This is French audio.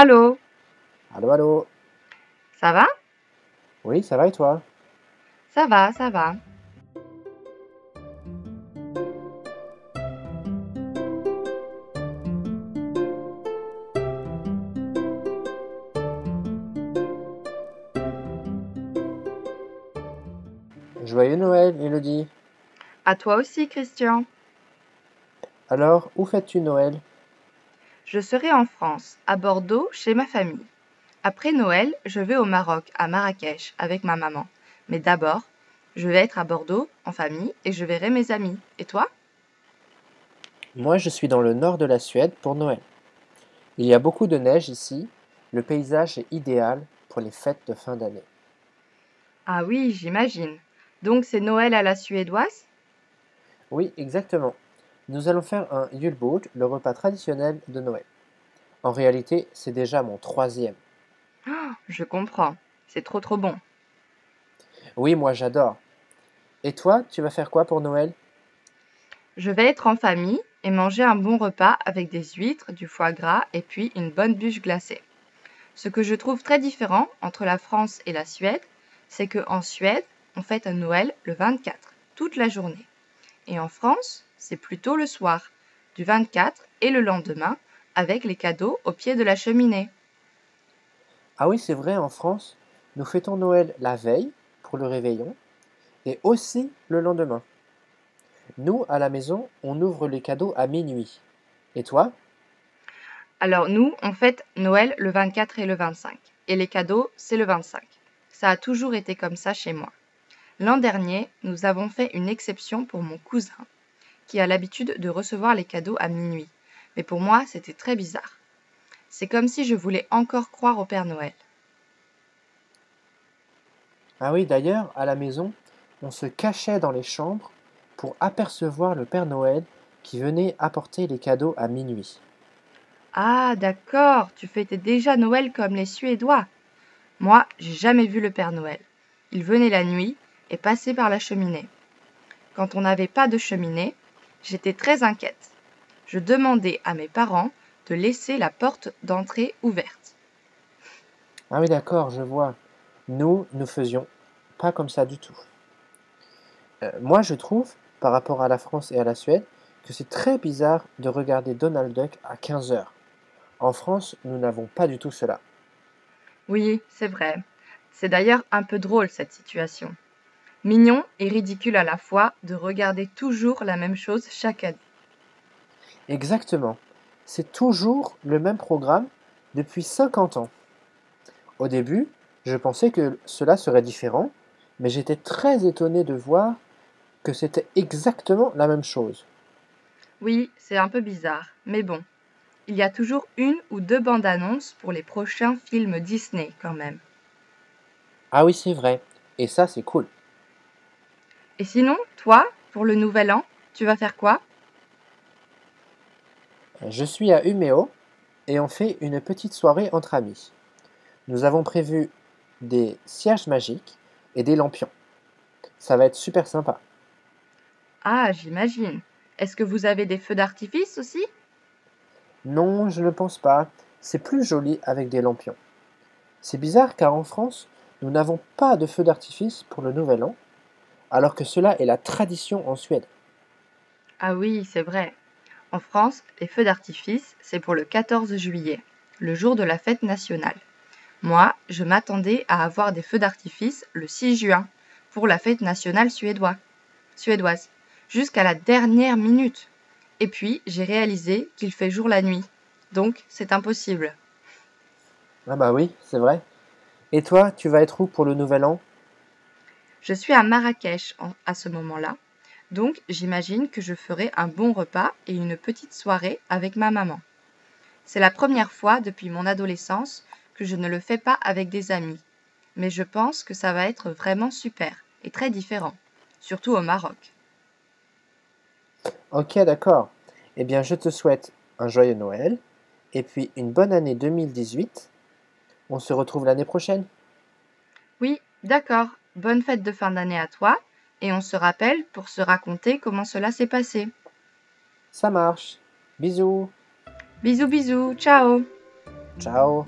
Allô, Allô, allô? ça va? Oui, ça va et toi? Ça va, ça va. Joyeux Noël, Elodie. À toi aussi, Christian. Alors, où fêtes-tu Noël? Je serai en France, à Bordeaux, chez ma famille. Après Noël, je vais au Maroc, à Marrakech, avec ma maman. Mais d'abord, je vais être à Bordeaux, en famille, et je verrai mes amis. Et toi? Moi, je suis dans le nord de la Suède pour Noël. Il y a beaucoup de neige ici. Le paysage est idéal pour les fêtes de fin d'année. Ah oui, j'imagine. Donc c'est Noël à la suédoise? Oui, exactement. Nous allons faire un julbord, le repas traditionnel de Noël. En réalité, c'est déjà mon troisième. Ah, je comprends. C'est trop trop bon. Oui, moi j'adore. Et toi, tu vas faire quoi pour Noël? Je vais être en famille et manger un bon repas avec des huîtres, du foie gras et puis une bonne bûche glacée. Ce que je trouve très différent entre la France et la Suède, c'est que en Suède, on fête un Noël le 24, toute la journée. Et en France, c'est plutôt le soir, du 24 et le lendemain, avec les cadeaux au pied de la cheminée. Ah oui, c'est vrai, en France, nous fêtons Noël la veille pour le réveillon et aussi le lendemain. Nous, à la maison, on ouvre les cadeaux à minuit. Et toi? Alors nous, on fête Noël le 24 et le 25. Et les cadeaux, c'est le 25. Ça a toujours été comme ça chez moi. L'an dernier, nous avons fait une exception pour mon cousin, qui a l'habitude de recevoir les cadeaux à minuit. Mais pour moi, c'était très bizarre. C'est comme si je voulais encore croire au Père Noël. Ah oui, d'ailleurs, à la maison, on se cachait dans les chambres pour apercevoir le Père Noël qui venait apporter les cadeaux à minuit. Ah, d'accord, tu fêtais déjà Noël comme les Suédois. Moi, j'ai jamais vu le Père Noël. Il venait la nuit et passait par la cheminée. Quand on n'avait pas de cheminée, j'étais très inquiète. Je demandais à mes parents de laisser la porte d'entrée ouverte. Ah oui, d'accord, je vois. Nous, nous faisions pas comme ça du tout. Euh, moi, je trouve, par rapport à la France et à la Suède, que c'est très bizarre de regarder Donald Duck à 15 heures. En France, nous n'avons pas du tout cela. Oui, c'est vrai. C'est d'ailleurs un peu drôle cette situation. Mignon et ridicule à la fois de regarder toujours la même chose chaque année. Exactement. C'est toujours le même programme depuis 50 ans. Au début, je pensais que cela serait différent, mais j'étais très étonné de voir que c'était exactement la même chose. Oui, c'est un peu bizarre, mais bon. Il y a toujours une ou deux bandes annonces pour les prochains films Disney quand même. Ah oui, c'est vrai. Et ça, c'est cool. Et sinon, toi, pour le nouvel an, tu vas faire quoi? Je suis à Umeå et on fait une petite soirée entre amis. Nous avons prévu des cierges magiques et des lampions. Ça va être super sympa. Ah, j'imagine. Est-ce que vous avez des feux d'artifice aussi? Non, je ne pense pas. C'est plus joli avec des lampions. C'est bizarre car en France, nous n'avons pas de feux d'artifice pour le Nouvel An, alors que cela est la tradition en Suède. Ah oui, c'est vrai. En France, les feux d'artifice, c'est pour le 14 juillet, le jour de la fête nationale. Moi, je m'attendais à avoir des feux d'artifice le 6 juin, pour la fête nationale suédoise. suédoise, jusqu'à la dernière minute. Et puis, j'ai réalisé qu'il fait jour la nuit. Donc, c'est impossible. Ah bah oui, c'est vrai. Et toi, tu vas être où pour le Nouvel An? Je suis à Marrakech en- à ce moment-là. Donc, j'imagine que je ferai un bon repas et une petite soirée avec ma maman. C'est la première fois depuis mon adolescence que je ne le fais pas avec des amis. Mais je pense que ça va être vraiment super et très différent, surtout au Maroc. Ok, d'accord. Eh bien, je te souhaite un joyeux Noël et puis une bonne année 2018. On se retrouve l'année prochaine. Oui, d'accord. Bonne fête de fin d'année à toi et on se rappelle pour se raconter comment cela s'est passé. Ça marche. Bisous. Bisous bisous, ciao Ciao